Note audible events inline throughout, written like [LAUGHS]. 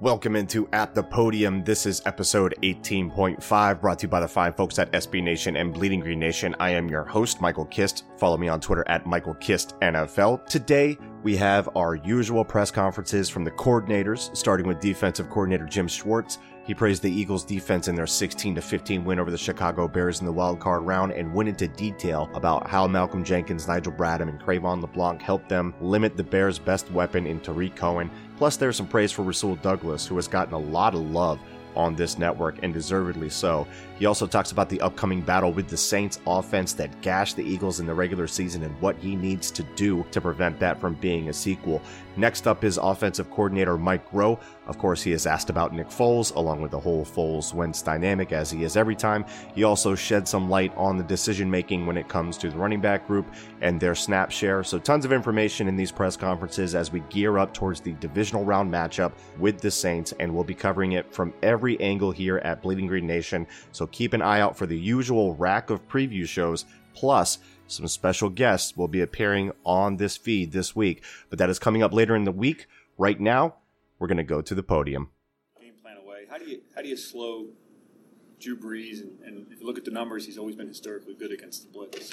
Welcome into At the Podium. This is episode 18.5, brought to you by the fine folks at SB Nation and Bleeding Green Nation. I am your host, Michael Kist. Follow me on Twitter at Michael Kist NFL. Today, we have our usual press conferences from the coordinators, starting with defensive coordinator Jim Schwartz. He praised the Eagles defense in their 16 15 win over the Chicago Bears in the wild card round and went into detail about how Malcolm Jenkins, Nigel Bradham, and Cre'Von LeBlanc helped them limit the Bears' best weapon in Tarik Cohen. Plus, there's some praise for Rasul Douglas, who has gotten a lot of love on this network, and deservedly so. He also talks about the upcoming battle with the Saints offense that gashed the Eagles in the regular season and what he needs to do to prevent that from being a sequel. Next up is offensive coordinator Mike Groh. Of course, he is asked about Nick Foles, along with the whole Foles Wentz dynamic, as he is every time. He also shed some light on the decision making when it comes to the running back group and their snap share. So, tons of information in these press conferences as we gear up towards the divisional round matchup with the Saints, and we'll be covering it from every angle here at Bleeding Green Nation. So, keep an eye out for the usual rack of preview shows, plus some special guests will be appearing on this feed this week. But that is coming up later in the week. Right now, we're going to go to the podium. Game plan away. How do you how do you slow Drew Brees? And, and if you look at the numbers, he's always been historically good against the blitz.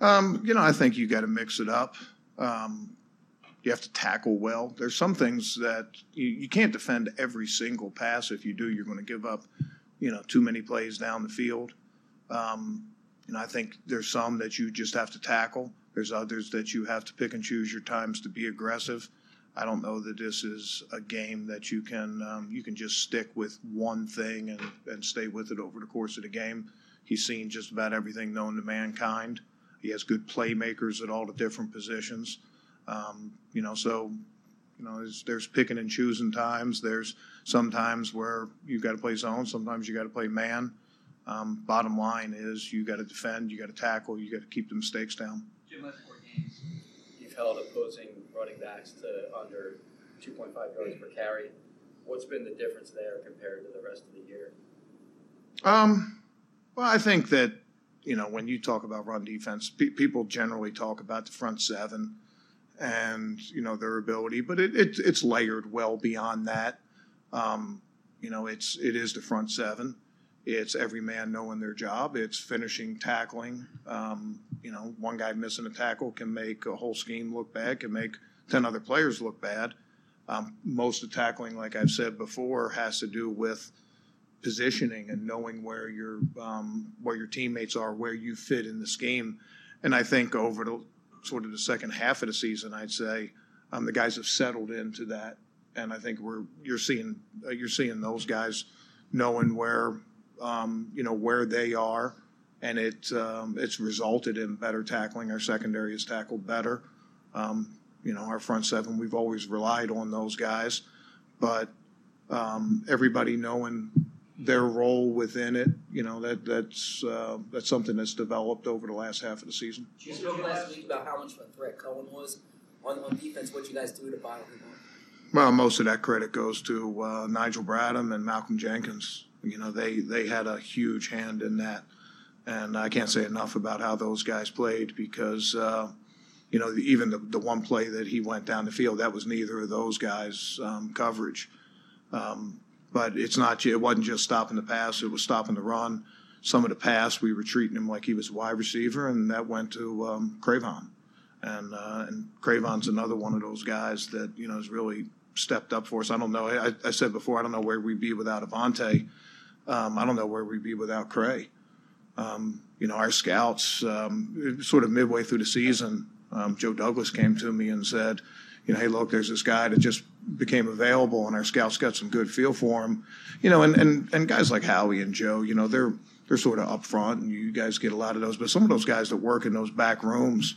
Um, you know, I think you got to mix it up. Um, you have to tackle well. There's some things that you, you can't defend every single pass. If you do, you're going to give up you know, too many plays down the field. Um, know, I think there's some that you just have to tackle. There's others that you have to pick and choose your times to be aggressive. I don't know that this is a game that you can um, you can just stick with one thing and, and stay with it over the course of the game. He's seen just about everything known to mankind. He has good playmakers at all the different positions. Um, you know, so you know, there's, there's picking and choosing times. There's sometimes where you've got to play zone. Sometimes you got to play man. Um, bottom line is you got to defend, you got to tackle, you got to keep the mistakes down. Jim, last four games, you've held opposing running backs to under 2.5 yards per carry. What's been the difference there compared to the rest of the year? Um, well, I think that you know when you talk about run defense, pe- people generally talk about the front seven and you know their ability, but it, it it's layered well beyond that. Um, you know, it's it is the front seven. It's every man knowing their job. It's finishing, tackling. Um, you know, one guy missing a tackle can make a whole scheme look bad. Can make ten other players look bad. Um, most of tackling, like I've said before, has to do with positioning and knowing where your um, where your teammates are, where you fit in the scheme. And I think over the sort of the second half of the season, I'd say um, the guys have settled into that, and I think we're you're seeing uh, you're seeing those guys knowing where um, you know where they are, and it um, it's resulted in better tackling. Our secondary has tackled better. Um, you know, our front seven we've always relied on those guys, but um, everybody knowing their role within it. You know that that's uh, that's something that's developed over the last half of the season. You spoke last week about how much of a threat Cohen was on, on defense. What you guys do to bottle him up? Well, most of that credit goes to uh, Nigel Bradham and Malcolm Jenkins. You know they they had a huge hand in that, and I can't say enough about how those guys played because. Uh, you know, even the, the one play that he went down the field, that was neither of those guys' um, coverage. Um, but it's not. It wasn't just stopping the pass; it was stopping the run. Some of the pass, we were treating him like he was a wide receiver, and that went to um, Cre'Von. And uh, and Cre'Von's another one of those guys that you know has really stepped up for us. I don't know. I, I said before, I don't know where we'd be without Avonte. Um, I don't know where we'd be without Cray. Um, you know, our scouts, um, sort of midway through the season, um, Joe Douglas came to me and said, you know, hey, look, there's this guy that just became available, and our scouts got some good feel for him. You know, and and and guys like Howie and Joe, you know, they're they're sort of up front, and you guys get a lot of those. But some of those guys that work in those back rooms,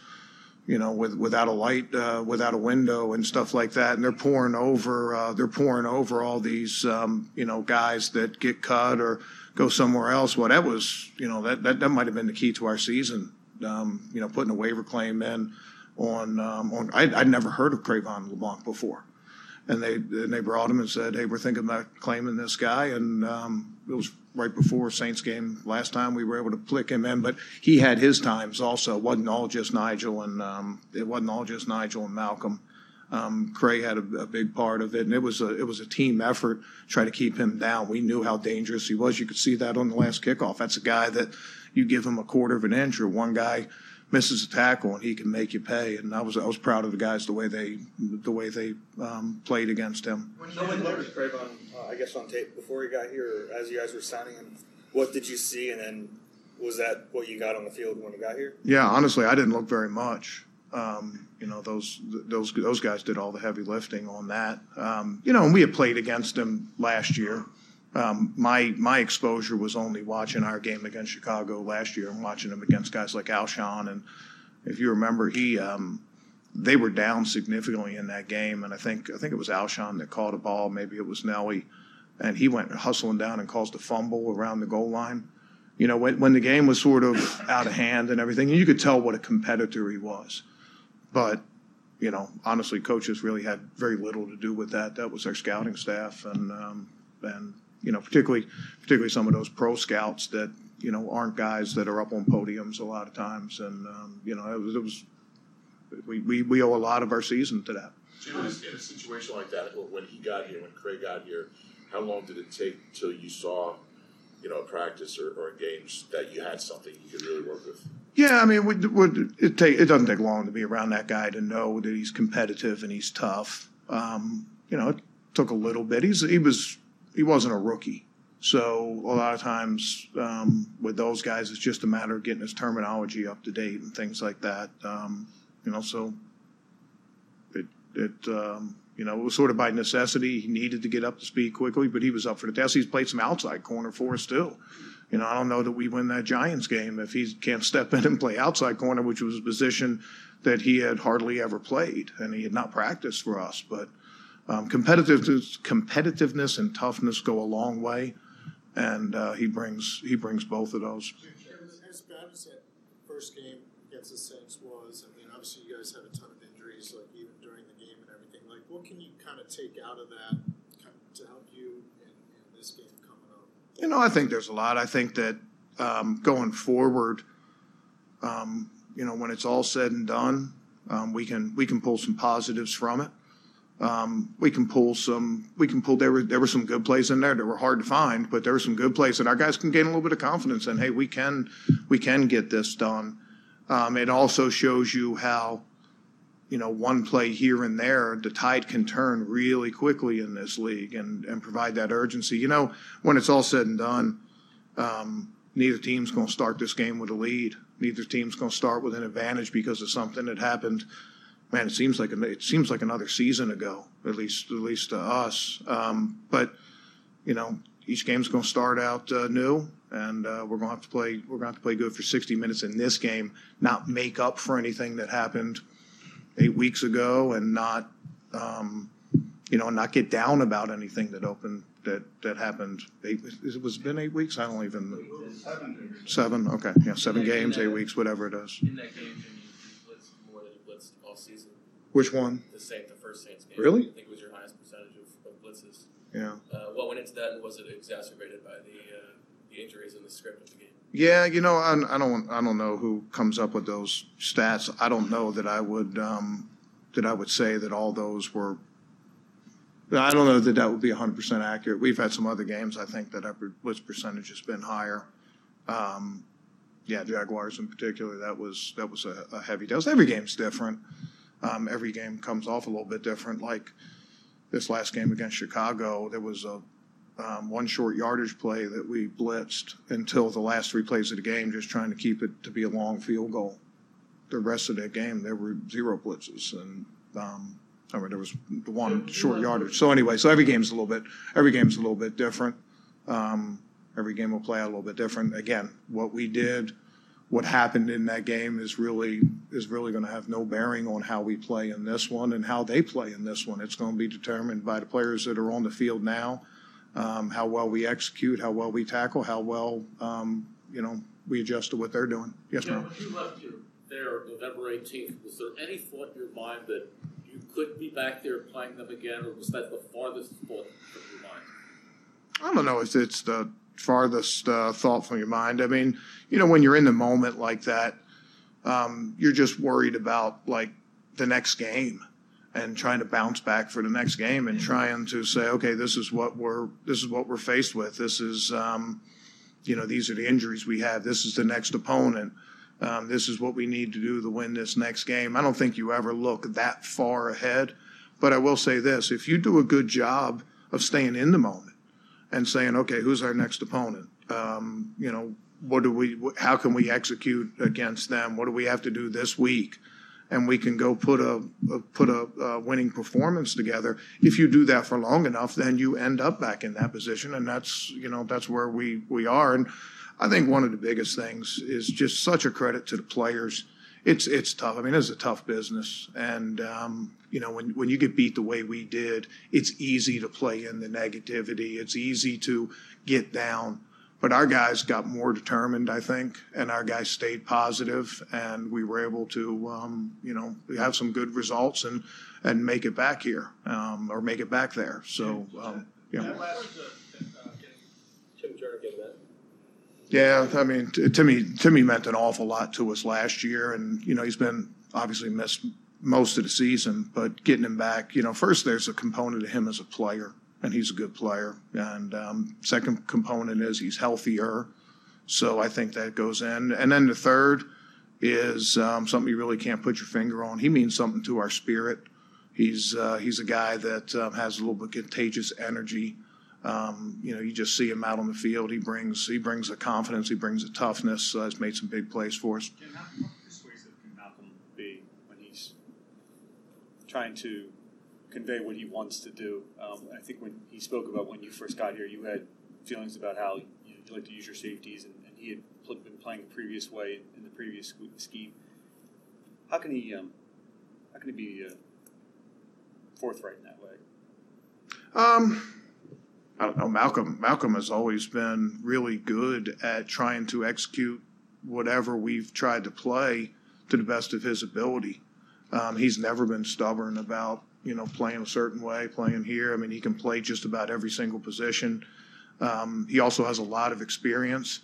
you know, with without a light, uh, without a window, and stuff like that. And they're pouring over, uh, they're pouring over all these, um, you know, guys that get cut or go somewhere else. Well, that was, you know, that that, that might have been the key to our season. Um, you know, putting a waiver claim in on um, on. I, I'd never heard of Cre'Von LeBlanc before and they and they brought him and said, "Hey, we're thinking about claiming this guy." And um, it was right before Saints game last time we were able to flick him in, but he had his times also. It wasn't all just Nigel and um, it wasn't all just Nigel and Malcolm. Um, Cray had a, a, big part of it, and it was a it was a team effort to try to keep him down. We knew how dangerous he was. You could see that on the last kickoff. That's a guy that you give him a quarter of an inch or one guy misses a tackle and he can make you pay. And I was I was proud of the guys the way they the way they um, played against him. When you had learned Cre'Von, uh, I guess on tape before he got here, as you guys were signing him, what did you see, and then was that what you got on the field when he got here? Yeah, honestly, I didn't look very much. Um, you know, those those those guys did all the heavy lifting on that. Um, you know, and we had played against him last year. Um, my my exposure was only watching our game against Chicago last year and watching him against guys like Alshon. And if you remember, he um, they were down significantly in that game, and I think I think it was Alshon that caught a ball, maybe it was Nelly, and he went hustling down and caused a fumble around the goal line. You know, when when the game was sort of out of hand and everything, you could tell what a competitor he was. But you know, honestly, coaches really had very little to do with that. That was our scouting staff, and um, and you know, particularly particularly some of those pro scouts that you know aren't guys that are up on podiums a lot of times, and um, you know, it was, it was we, we, we owe a lot of our season to that. Jim, in a, situation like that, when he got here, when Craig got here, how long did it take till you saw, you know, a practice or, or games that you had something you could really work with? Yeah, I mean, would, would it take? It doesn't take long to be around that guy to know that he's competitive and he's tough. Um, you know, it took a little bit. He's he was he wasn't a rookie. So a lot of times um, with those guys, it's just a matter of getting his terminology up to date and things like that. Um, you know, so it it um, you know it was sort of by necessity. He needed to get up to speed quickly, but he was up for the test. He's played some outside corner for us too. You know, I don't know that we win that Giants game if he can't step in and play outside corner, which was a position that he had hardly ever played and he had not practiced for us. But um, competitiveness, competitiveness and toughness go a long way, and uh, he brings he brings both of those. As bad as that first game against the Saints was, I mean, obviously you guys had a ton of injuries, like even during the game and everything. Like, what can you kind of take out of that kind of to help you in, in, this game coming up? You know, I think there's a lot. I think that um, going forward, um, you know, when it's all said and done, um, we can we can pull some positives from it. Um, we can pull some. We can pull. There were there were some good plays in there that were hard to find, but there were some good plays that our guys can gain a little bit of confidence in. Hey, we can we can get this done. Um, it also shows you how, you know, one play here and there, the tide can turn really quickly in this league and and provide that urgency. You know, when it's all said and done, um, neither team's going to start this game with a lead. Neither team's going to start with an advantage because of something that happened man, it seems like it seems like another season ago, at least at least to us. Um, but you know, each game's going to start out uh, new, and uh, we're going to have to play. We're going to have to play good for 60 minutes in this game, not make up for anything that happened eight weeks ago, and not um, you know not get down about anything that opened that that happened. Eight, it was been eight weeks. I don't even seven. Seven. Okay, yeah, seven games, eight weeks, whatever it is. Season. Which one? The Saint, the first Saints game. Really? I think it was your highest percentage of, of blitzes. Yeah. Uh, what went into that, and was it exacerbated by the uh, the injuries in the script of the game? Yeah, you know, I, I, don't, I don't know who comes up with those stats. I don't know that I would, um, that I would say that all those were. I don't know that that would be 100% accurate. We've had some other games, I think, that our blitz percentage has been higher. Um, yeah, Jaguars in particular, that was that was a, a heavy dose. Every game's different. Um, every game comes off a little bit different. Like this last game against Chicago, there was a um, one short yardage play that we blitzed until the last three plays of the game, just trying to keep it to be a long field goal. The rest of that game, there were zero blitzes, and um, I mean there was the one short yardage. So anyway, so every game's a little bit every game's a little bit different. Um, every game will play out a little bit different. Again, what we did what happened in that game is really is really going to have no bearing on how we play in this one and how they play in this one. It's going to be determined by the players that are on the field now, um, how well we execute, how well we tackle, how well um, you know we adjust to what they're doing. Yes, yeah, ma'am. When you left your, there November 18th, was there any thought in your mind that you could be back there playing them again, or was that the farthest thought from your mind? I don't know if it's the farthest uh, thought from your mind. I mean, you know, when you're in the moment like that, um, you're just worried about like the next game and trying to bounce back for the next game and trying to say, okay, this is what we're this is what we're faced with. This is um, you know these are the injuries we have. This is the next opponent. Um, this is what we need to do to win this next game. I don't think you ever look that far ahead, but I will say this: if you do a good job of staying in the moment and saying, okay, who's our next opponent? Um, you know, what do we? How can we execute against them? What do we have to do this week? And we can go put a, a put a, a, winning performance together. If you do that for long enough, then you end up back in that position, and that's you know that's where we we are. And I think one of the biggest things is just such a credit to the players. It's it's tough. I mean, it's a tough business, and um, you know when when you get beat the way we did, it's easy to play in the negativity. It's easy to get down. But our guys got more determined, I think, and our guys stayed positive, and we were able to, um, you know, have some good results and and make it back here um, or make it back there. So, um, yeah. Tim Turner getting that. Yeah, I mean, Timmy Timmy meant an awful lot to us last year, and you know he's been obviously missed most of the season, but getting him back, you know, first there's a component of him as a player, and he's a good player, and um, second component is he's healthier, so I think that goes in, and then the third is um, something you really can't put your finger on. He means something to our spirit. He's uh, he's a guy that um, has a little bit contagious energy. Um, you know, you just see him out on the field. He brings he brings a confidence. He brings a toughness. Uh, has made some big plays for us. Jim, how, persuasive can Malcolm be when he's trying to convey what he wants to do? Um, I think when he spoke about when you first got here, you had feelings about how you, know, you like to use your safeties, and, and he had been playing the previous way in the previous scheme. How can he um, how can he be uh, forthright in that way? Um, I don't know. Malcolm Malcolm has always been really good at trying to execute whatever we've tried to play to the best of his ability. Um, he's never been stubborn about you know playing a certain way, playing here. I mean, he can play just about every single position. Um, he also has a lot of experience,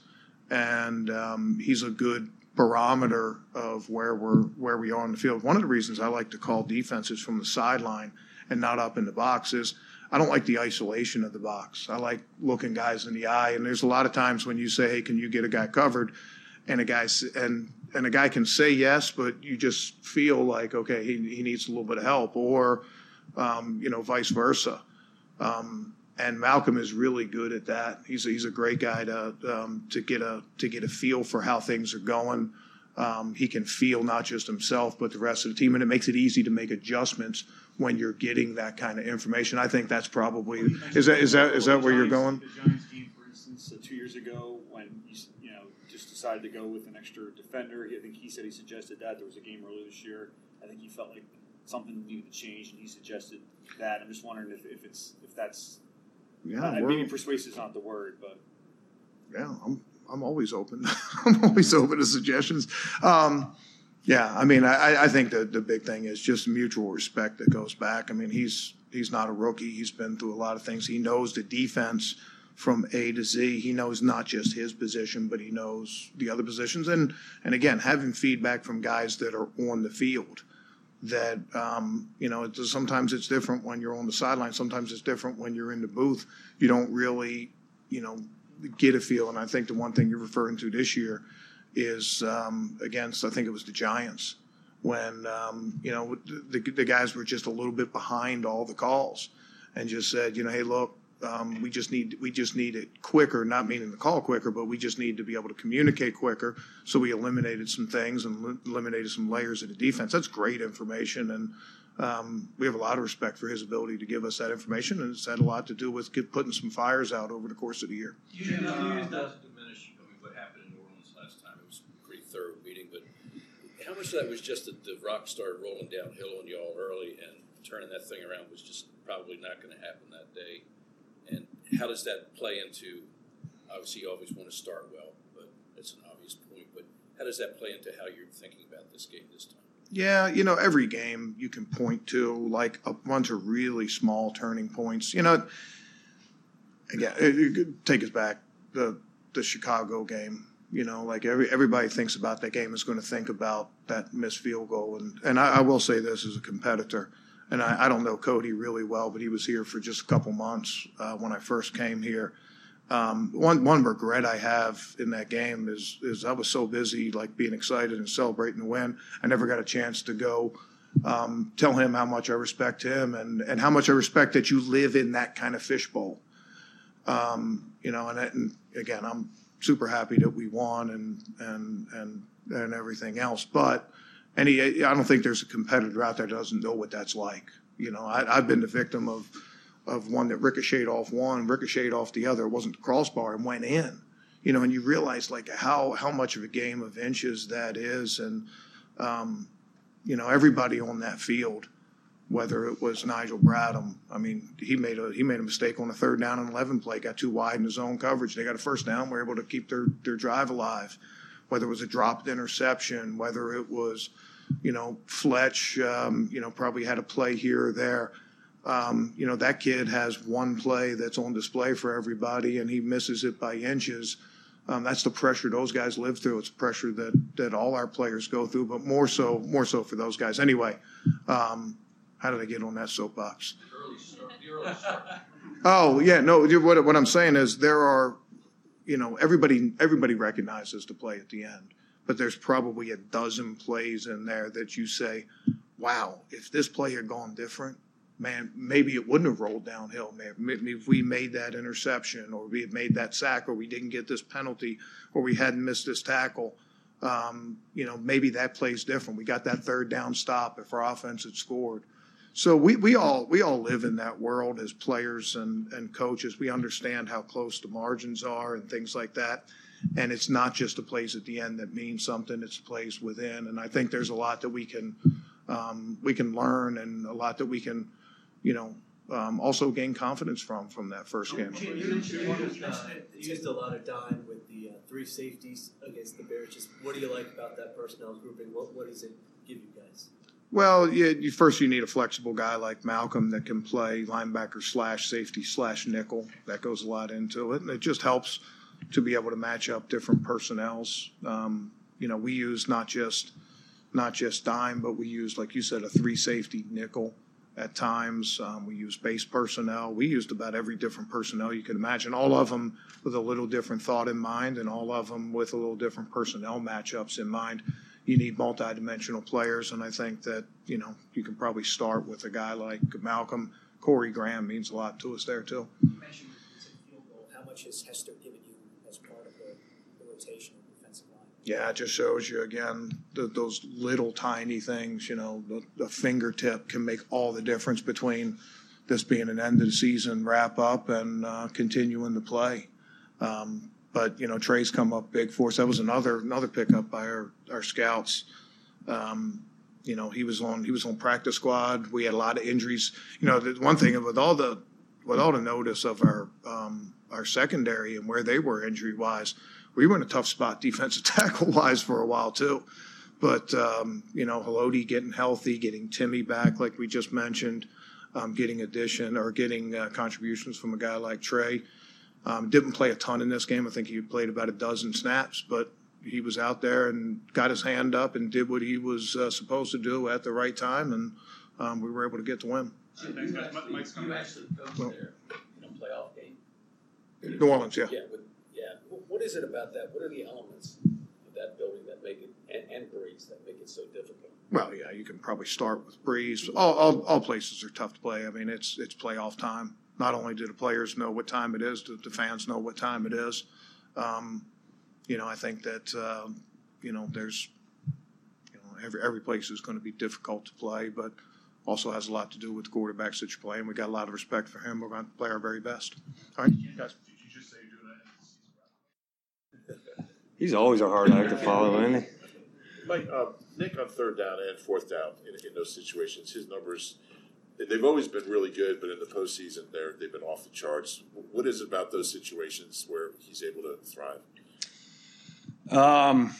and um, he's a good barometer of where we're where we are on the field. One of the reasons I like to call defenses from the sideline and not up in the box is I don't like the isolation of the box. I like looking guys in the eye. And there's a lot of times when you say, "Hey, can you get a guy covered?" and a guy and and a guy can say yes, but you just feel like okay, he he needs a little bit of help, or um, you know, vice versa. Um, and Malcolm is really good at that. He's a, he's a great guy to um, to get a to get a feel for how things are going. Um, he can feel not just himself but the rest of the team, and it makes it easy to make adjustments when you're getting that kind of information. I think that's probably is that is that is that where you're going? The Giants game, for instance, uh, two years ago when you you know just decided to go with an extra defender. I think he said he suggested that there was a game earlier this year. I think he felt like something needed to change, and he suggested that. I'm just wondering if, if it's if that's Yeah, uh, maybe persuasive is not the word, but yeah, I'm I'm always open. [LAUGHS] I'm always open to suggestions. Um, yeah, I mean, I, I think that the big thing is just mutual respect that goes back. I mean, he's he's not a rookie. He's been through a lot of things. He knows the defense from A to Z. He knows not just his position, but he knows the other positions. And and again, having feedback from guys that are on the field. That um, you know, it's, sometimes it's different when you're on the sideline. Sometimes it's different when you're in the booth. You don't really, you know, get a feel. And I think the one thing you're referring to this year is um, against, I think it was the Giants, when, um, you know, the, the guys were just a little bit behind all the calls and just said, you know, hey, look, um, we just need we just need it quicker, not meaning the call quicker, but we just need to be able to communicate quicker. So we eliminated some things and li- eliminated some layers of the defense. That's great information, and um, we have a lot of respect for his ability to give us that information, and it's had a lot to do with putting some fires out over the course of the year diminish I mean, what happened in New Orleans last time. It was a great much of that was just that the rock started rolling downhill on y'all early and turning that thing around was just probably not going to happen that day? And how does that play into? Obviously, you always want to start well, but it's an obvious point. But how does that play into how you're thinking about this game this time? Yeah, you know, every game you can point to like a bunch of really small turning points. You know, again, uh, it, it could take us back the the Chicago game. You know, like every everybody thinks about that game is going to think about that missed field goal. And and I, I will say this as a competitor, and I, I don't know Cody really well, but he was here for just a couple months uh, when I first came here. Um, one one regret I have in that game is is I was so busy like being excited and celebrating the win, I never got a chance to go um, tell him how much I respect him and and how much I respect that you live in that kind of fishbowl. Um, you know, and, and again, I'm super happy that we won and and and and everything else, but any I don't think there's a competitor out there that doesn't know what that's like. You know, I, I've been the victim of of one that ricocheted off one, ricocheted off the other. It wasn't the crossbar and went in. You know, and you realize like how how much of a game of inches that is, and um, you know everybody on that field, whether it was Nigel Bradham, I mean he made a he made a mistake on a third down and eleven play, got too wide in his own coverage. They got a first down, were able to keep their their drive alive. Whether it was a dropped interception, whether it was, you know, Fletch, um, you know, probably had a play here or there um, you know, that kid has one play that's on display for everybody and he misses it by inches. Um, that's the pressure those guys live through. It's pressure that, that all our players go through, but more so, more so for those guys. Anyway, um, how did I get on that soapbox? Oh yeah, no. What, what I'm saying is there are, you know, everybody everybody recognizes the play at the end, but there's probably a dozen plays in there that you say, "Wow, if this play had gone different, man, maybe it wouldn't have rolled downhill. Maybe if we made that interception, or we had made that sack, or we didn't get this penalty, or we hadn't missed this tackle, um, you know, maybe that plays different. We got that third down stop if our offense had scored. So we, we all we all live in that world as players and, and coaches. We understand how close the margins are and things like that. And it's not just the plays at the end that mean something; it's plays within. And I think there's a lot that we can um, we can learn, and a lot that we can you know, um, also gain confidence from from that first game. You, you, you, uh, used a lot of dime with the uh, three safeties against the Bears. Just what do you like about that personnel grouping? What what does it give you guys? Well, you, first you need a flexible guy like Malcolm that can play linebacker slash safety slash nickel. That goes a lot into it, and it just helps to be able to match up different personnels. Um, you know, we use not just not just dime, but we use, like you said, a three safety nickel at times. Um, we use base personnel. We used about every different personnel you could imagine, all of them with a little different thought in mind and all of them with a little different personnel matchups in mind. You need multidimensional players, and I think that, you know, you can probably start with a guy like Malcolm. Corey Graham means a lot to us there, too. You mentioned field goal. How much has Hester given you as part of the, the rotation? yeah, it just shows you again the, those little tiny things. You know, the, the, fingertip can make all the difference between this being an end of the season wrap up and uh, continuing to play. Um, but you know, Trey's come up big for us. That was another another pickup by our our scouts. Um, you know, he was on he was on practice squad. We had a lot of injuries. You know, the one thing with all the with all the notice of our um, our secondary and where they were injury wise we were in a tough spot [LAUGHS] defensive tackle wise for a while too. But um, you know, Haloti getting healthy, getting Timmy back, like we just mentioned, um, getting addition or getting uh, contributions from a guy like Trey. Um, didn't play a ton in this game. I think he played about a dozen snaps, but he was out there and got his hand up and did what he was uh, supposed to do at the right time, and um, we were able to get the win. Thanks, guys. Mike's coming back. Well, there in a playoff game. New Orleans, yeah. Yeah, with what is it about that? What are the elements of that building that make it, and, and Brees, that make it so difficult? Well, yeah, you can probably start with Brees. All, all, all places are tough to play. I mean, it's it's playoff time. Not only do the players know what time it is, do the fans know what time it is. Um, you know, I think that uh, you know there's you know every every place is going to be difficult to play, but also has a lot to do with the quarterbacks that you're playing. We got a lot of respect for him. We're going to play our very best. All right, guys. He's always a hard act to follow, isn't he? Mike, uh, Nick on third down and fourth down in, in those situations, his numbers, they've always been really good, but in the postseason, they're, they've been off the charts. What is it about those situations where he's able to thrive? Um,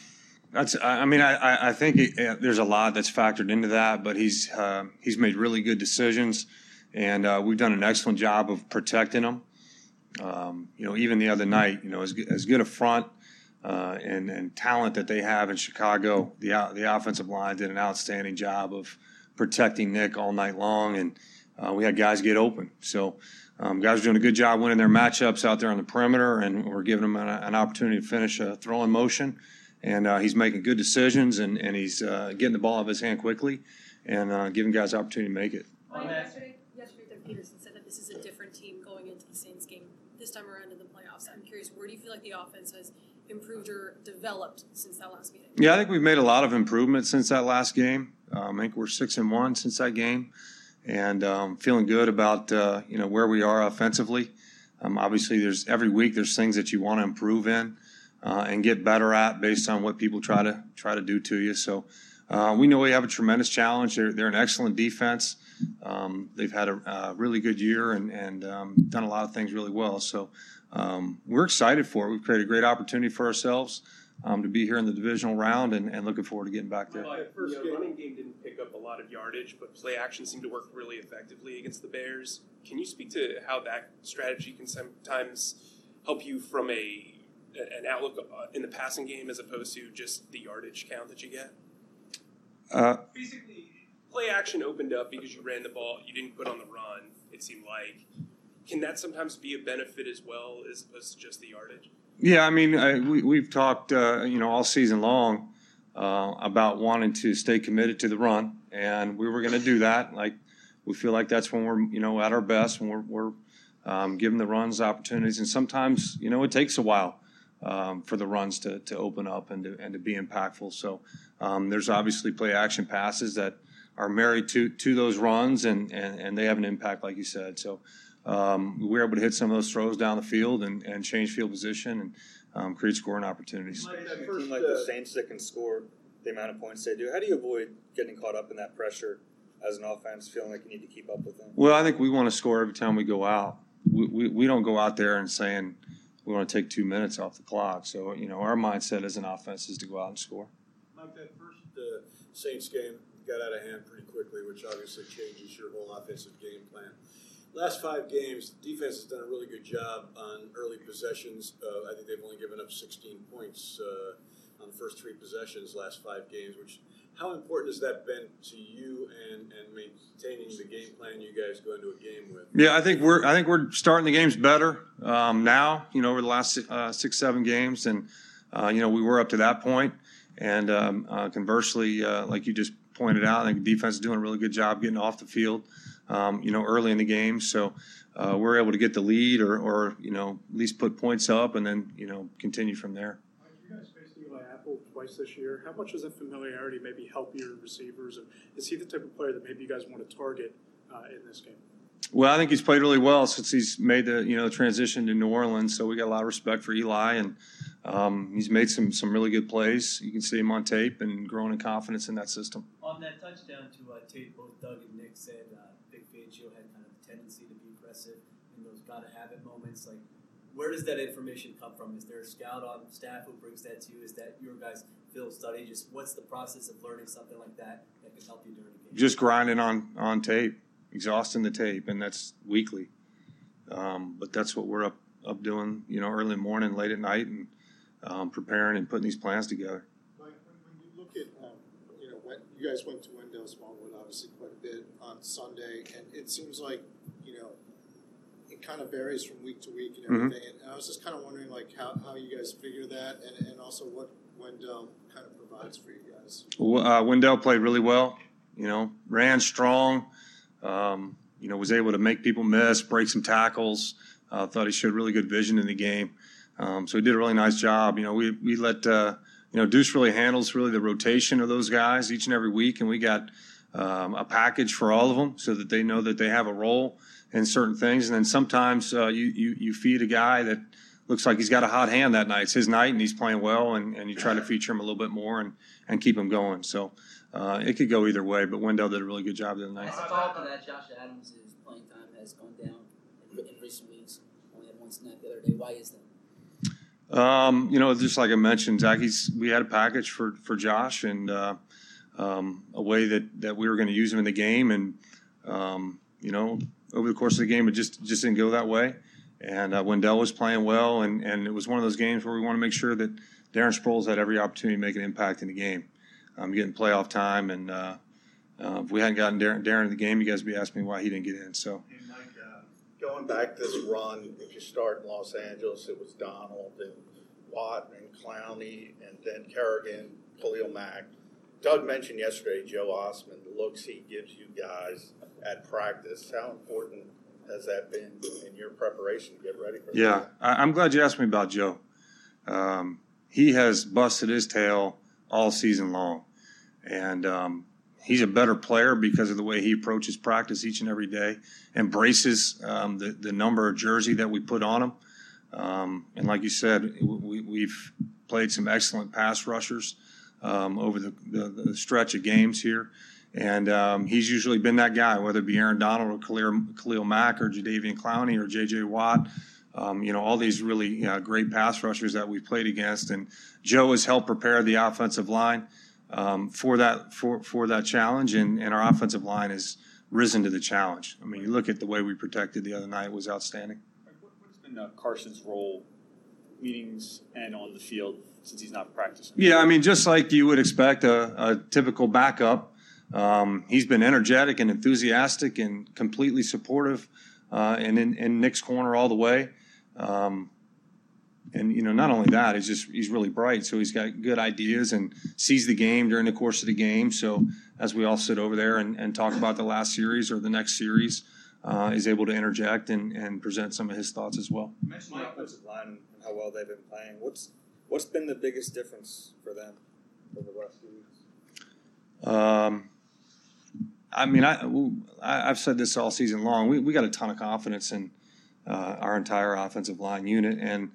that's. I mean, I, I think it, there's a lot that's factored into that, but he's uh, he's made really good decisions, and uh, we've done an excellent job of protecting him. Um, you know, even the other night, you know, as, as good a front uh, and and talent that they have in Chicago, the the offensive line did an outstanding job of protecting Nick all night long, and uh, we had guys get open. So. Um, guys are doing a good job winning their matchups out there on the perimeter, and we're giving them an, an opportunity to finish a throw in motion and uh, he's making good decisions and, and he's uh, getting the ball out of his hand quickly and uh, giving guys opportunity to make it. Yesterday, yesterday, Doug Pederson said that this is a different team going into the Saints game this time around in the playoffs. I'm curious, where do you feel like the offense has improved or developed since that last meeting? Yeah, I think we've made a lot of improvement since that last game. Um, I think we're six and one since that game, and um, feeling good about uh, you know where we are offensively. Um, obviously, there's every week there's things that you want to improve in uh, and get better at based on what people try to try to do to you. So uh, we know we have a tremendous challenge. They're, they're an excellent defense. Um, they've had a, a, really good year and, and um, done a lot of things really well. So um, we're excited for it. We've created a great opportunity for ourselves um, to be here in the divisional round and, and, looking forward to getting back there. The first you running game didn't pick up a lot of yardage, but play action seemed to work really effectively against the Bears. Can you speak to how that strategy can sometimes help you from a an outlook uh, in the passing game as opposed to just the yardage count that you get? Uh, Basically, play action opened up because you ran the ball. You didn't put on the run. It seemed like. Can that sometimes be a benefit as well as opposed to just the yardage? Yeah, I mean, I, we, we've talked, uh, you know, all season long uh, about wanting to stay committed to the run, and we were going to do that. Like, we feel like that's when we're, you know, at our best when we're, we're um, giving the runs opportunities, and sometimes, you know, it takes a while um, for the runs to, to open up and to, and to be impactful. So um, there's obviously play action passes that are married to, to those runs and, and, and they have an impact, like you said. So um, we were able to hit some of those throws down the field and, and change field position and um, create scoring opportunities. Like, a like the Saints that can score the amount of points they do, how do you avoid getting caught up in that pressure as an offense, feeling like you need to keep up with them? Well, I think we want to score every time we go out. We, we, we don't go out there and saying – we want to take two minutes off the clock. So, you know, our mindset as an offense is to go out and score. Mike, that first uh, Saints game got out of hand pretty quickly, which obviously changes your whole offensive game plan. Last five games, defense has done a really good job on early possessions. Uh, I think they've only given up 16 points uh, on the first three possessions last five games, which how important has that been to you and, and maintaining the game plan you guys go into a game with? Yeah, I think we're I think we're starting the games better um, now. You know, over the last uh, six seven games, and uh, you know we were up to that point. And um, uh, conversely, uh, like you just pointed out, I think defense is doing a really good job getting off the field. Um, you know, early in the game, so uh, we're able to get the lead, or, or you know, at least put points up, and then you know continue from there eli apple twice this year. How much does that familiarity maybe help your receivers? And is he the type of player that maybe you guys want to target uh, in this game? Well, I think he's played really well since he's made the you know transition to New Orleans. So we got a lot of respect for Eli, and um, he's made some some really good plays. You can see him on tape and growing in confidence in that system. On that touchdown to uh, tape, both Doug and Nick said uh, Fangio had kind of a tendency to be aggressive in those gotta have it moments. Like where does that information come from? Is there a scout on staff who brings that to you? Is that your guys' field study? Just what's the process of learning something like that that can help you during a game? Just grinding on on tape, exhausting the tape, and that's weekly. Um, but that's what we're up up doing, you know, early morning, late at night, and um, preparing and putting these plans together. Mike, when, when you look at, um, you know, when you guys went to Wendell Smallwood obviously quite a bit on Sunday, and it seems like, you know, it kind of varies from week to week and everything. Mm-hmm. And I was just kind of wondering, like, how, how you guys figure that, and, and also what Wendell kind of provides for you guys. Uh, Wendell played really well. You know, ran strong. Um, you know, was able to make people miss, break some tackles. Uh, thought he showed really good vision in the game. Um, so he did a really nice job. You know, we we let uh, you know Duce really handles really the rotation of those guys each and every week, and we got um, a package for all of them so that they know that they have a role in certain things. And then sometimes uh, you, you, you feed a guy that looks like he's got a hot hand that night. It's his night, and he's playing well, and, and you try to feature him a little bit more and, and keep him going. So uh, it could go either way, but Wendell did a really good job the other night. As that, Josh Adams' playing time has gone down in, in recent weeks. Only had one snap the other day. Why is that? Um, you know, just like I mentioned, Zach, he's, we had a package for, for Josh and uh, um, a way that, that we were going to use him in the game. And, um, you know, over the course of the game, it just, just didn't go that way. And uh, Wendell was playing well, and, and it was one of those games where we want to make sure that Darren Sproles had every opportunity to make an impact in the game, um, getting playoff time. And uh, uh, if we hadn't gotten Darren, Darren in the game, you guys would be asking me why he didn't get in. So. Going back this run, if you start in Los Angeles, it was Donald and Watt and Clowney and then Kerrigan, Khalil Mack. Doug mentioned yesterday Joe Ostman, the looks he gives you guys at practice. How important has that been in your preparation to get ready for Yeah, that? I, I'm glad you asked me about Joe. Um, he has busted his tail all season long, and um, he's a better player because of the way he approaches practice each and every day, embraces um, the the number of jersey that we put on him, um, and like you said, we, we've played some excellent pass rushers um, over the, the, the stretch of games here. And um, he's usually been that guy, whether it be Aaron Donald or Khalil, Khalil Mack or Jadeveon Clowney or J.J. Watt. Um, you know, all these really uh, great pass rushers that we've played against. And Joe has helped prepare the offensive line um, for that for, for that challenge, and, and our offensive line has risen to the challenge. I mean, you look at the way we protected the other night; it was outstanding. What's been uh, Carson's role, meetings and on the field, since he's not practicing? Yeah, I mean, just like you would expect a, a typical backup, um, he's been energetic and enthusiastic and completely supportive, uh, and in, in Nick's corner all the way. Um, and you know, not only that, he's just he's really bright, so he's got good ideas and sees the game during the course of the game. So as we all sit over there and, and talk about the last series or the next series, uh, is able to interject and, and present some of his thoughts as well. You mentioned the offensive line and how well they've been playing. What's what's been the biggest difference for them over the last few weeks? Um, I mean, I, I have said this all season long. We we got a ton of confidence in uh, our entire offensive line unit, and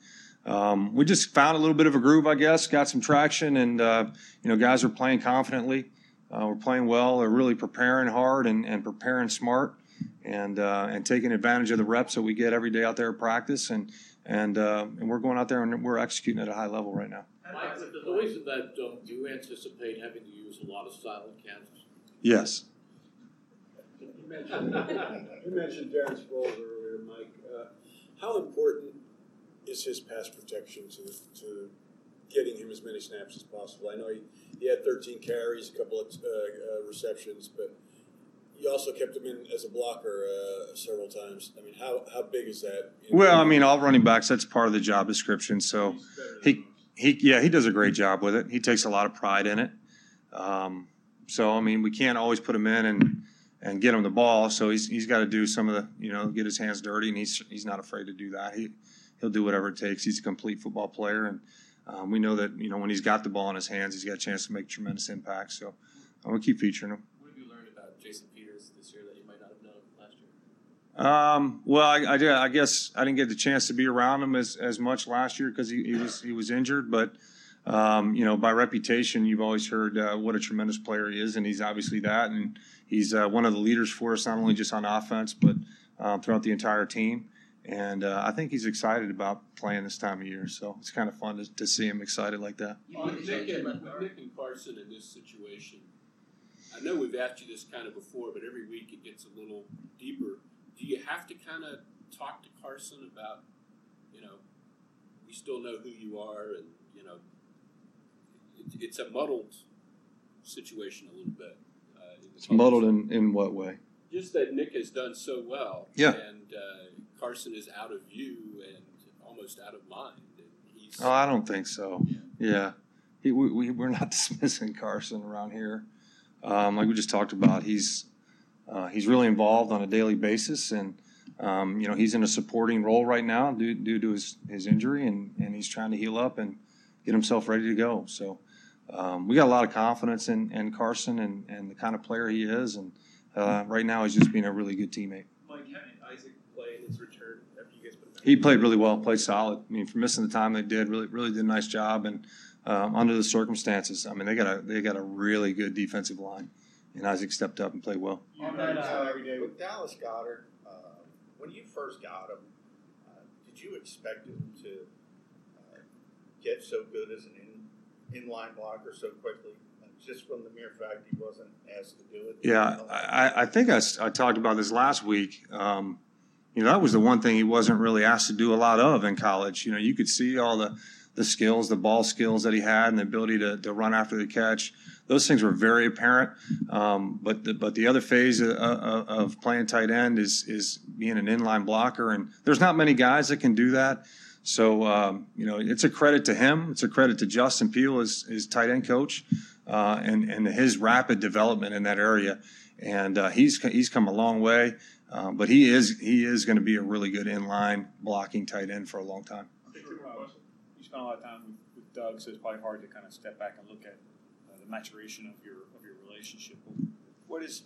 um, we just found a little bit of a groove, I guess. Got some traction, and uh, you know, guys are playing confidently. Uh, we're playing well. They're really preparing hard and, and preparing smart, and uh, and taking advantage of the reps that we get every day out there at practice, and and uh, and we're going out there and we're executing at a high level right now. Mike, with the noise of that dome, do you anticipate having to use a lot of silent cameras? Yes. You mentioned, [LAUGHS] you mentioned Darren Sproles earlier, Mike. Uh, how important is his pass protection to, to getting him as many snaps as possible? I know he, he had 13 carries, a couple of uh, uh, receptions, but you also kept him in as a blocker uh, several times. I mean, how, how big is that? Well, I mean, all running backs, that's part of the job description. So he, he, yeah, he does a great job with it. He takes a lot of pride in it. Um, so, I mean, we can't always put him in and, and get him the ball. So he's, he's got to do some of the, you know, get his hands dirty, and he's, he's not afraid to do that. He, he'll do whatever it takes. He's a complete football player. And um, we know that, you know, when he's got the ball in his hands, he's got a chance to make tremendous impact. So I'm going to keep featuring him. What have you learned about Jason Peters this year that you might not have known last year? Um, well, I, I, did, I guess I didn't get the chance to be around him as, as much last year because he, he was he was injured. But um, you know, by reputation, you've always heard uh, what a tremendous player he is, and he's obviously that. And he's uh, one of the leaders for us, not only just on offense, but um, throughout the entire team. And uh, I think he's excited about playing this time of year. So it's kind of fun to, to see him excited like that. With Nick, and, with Nick and Carson in this situation, I know we've asked you this kind of before, but every week it gets a little deeper. Do you have to kind of talk to Carson about, you know, we still know who you are, and you know, it, it's a muddled situation a little bit. Uh, It's muddled in, in what way? Just that Nick has done so well, Yeah. and uh, Carson is out of view and almost out of mind. Oh, I don't think so. Yeah, he, we, we we're not [LAUGHS] dismissing Carson around here. Um, like we just talked about, he's uh, he's really involved on a daily basis, and um, you know he's in a supporting role right now due, due to his, his injury, and, and he's trying to heal up and get himself ready to go. So um, we got a lot of confidence in, in Carson and, and the kind of player he is, and uh, right now he's just being a really good teammate. Mike, having Isaac play in his return after He played really well, played solid. I mean, for missing the time they did, really really did a nice job. And um, under the circumstances, I mean, they got a they got a really good defensive line, and Isaac stepped up and played well. On that, uh, with Dallas Goedert, uh, when you first got him, uh, did you expect him to uh, get so good as an in, inline blocker so quickly? Just from the mere fact he wasn't asked to do it. Yeah, I, I think I, I talked about this last week. Um, you know, that was the one thing he wasn't really asked to do a lot of in college. You know, you could see all the the skills, the ball skills that he had, and the ability to, to run after the catch. Those things were very apparent. Um, but the, but the other phase of, of, playing tight end is is being an inline blocker, and there's not many guys that can do that. So um, you know, it's a credit to him. It's a credit to Justin Peelle, his, his tight end coach, uh, and and his rapid development in that area. And uh, he's he's come a long way. Um, but he is he is going to be a really good inline blocking tight end for a long time. You spent a lot of time with, with Doug, so it's probably hard to kind of step back and look at uh, the maturation of your of your relationship. What is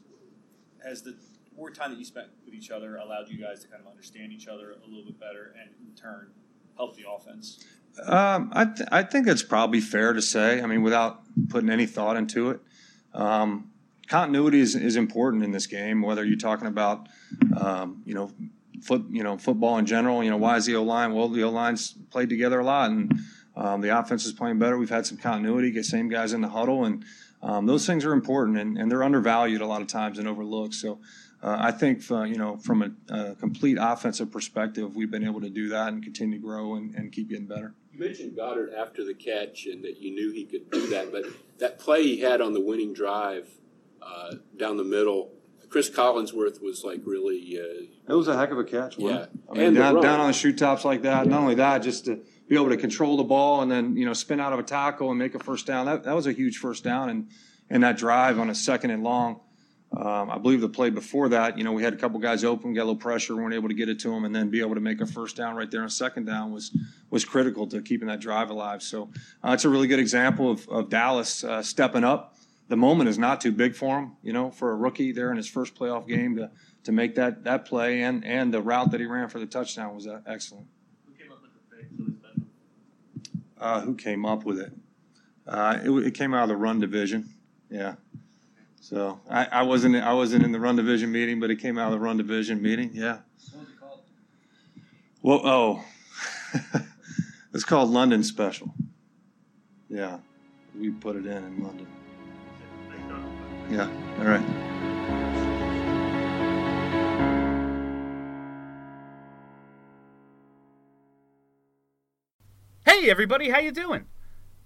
has the more time that you spent with each other allowed you guys to kind of understand each other a little bit better, and in turn help the offense? Um, I th- I think it's probably fair to say. I mean, without putting any thought into it. Um, continuity is, is important in this game, whether you're talking about, um, you know, foot, you know, football in general. You know, why is the O line? Well, the O line's played together a lot, and um, the offense is playing better. We've had some continuity, get same guys in the huddle, and um, those things are important, and, and they're undervalued a lot of times and overlooked. So. Uh, I think, uh, you know, from a, complete offensive perspective, we've been able to do that and continue to grow and, and keep getting better. You mentioned Goedert after the catch and that you knew he could do that, but that play he had on the winning drive uh, down the middle. Chris Collinsworth was like really. Uh, it was a heck of a catch. Yeah, I mean, down, down, on the shoe tops like that. Not only that, just to be able to control the ball and then you know spin out of a tackle and make a first down. That that was a huge first down and and that drive on a second and long. Um, I believe the play before that, you know, we had a couple guys open, got a little pressure, weren't able to get it to them, and then be able to make a first down right there on second down was was critical to keeping that drive alive. So uh, it's a really good example of, of Dallas uh, stepping up the moment is not too big for him, you know, for a rookie there in his first playoff game to, to make that, that play and, and the route that he ran for the touchdown was uh, excellent. Who came up with the fake Philly? Uh, who came up with it? Uh, it? it? came out of the run division. Yeah. So I, I wasn't I wasn't in the run division meeting, but it came out of the run division meeting. Yeah. What was it called? Well, oh, [LAUGHS] it's called London Special. Yeah, we put it in in London. Yeah, all right. Hey everybody, how you doing?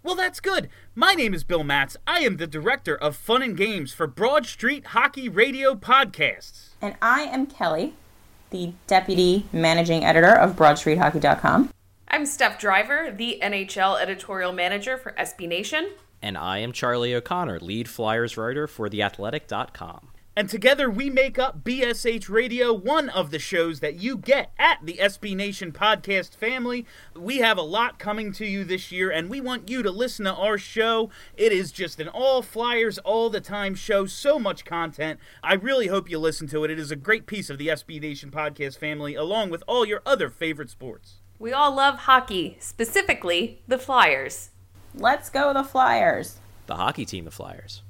Well, that's good. My name is Bill Matz. I am the director of Fun and Games for Broad Street Hockey Radio Podcasts. And I am Kelly, the deputy managing editor of BroadStreetHockey.com. I'm Steph Driver, the NHL editorial manager for SB Nation. And I am Charlie O'Connor, lead Flyers writer for TheAthletic.com. And together we make up BSH Radio, one of the shows that you get at the SB Nation podcast family. We have a lot coming to you this year, and we want you to listen to our show. It is just an all Flyers, all the time show, so much content. I really hope you listen to it. It is a great piece of the SB Nation podcast family, along with all your other favorite sports. We all love hockey, specifically the Flyers. Let's go the Flyers. The hockey team, the Flyers.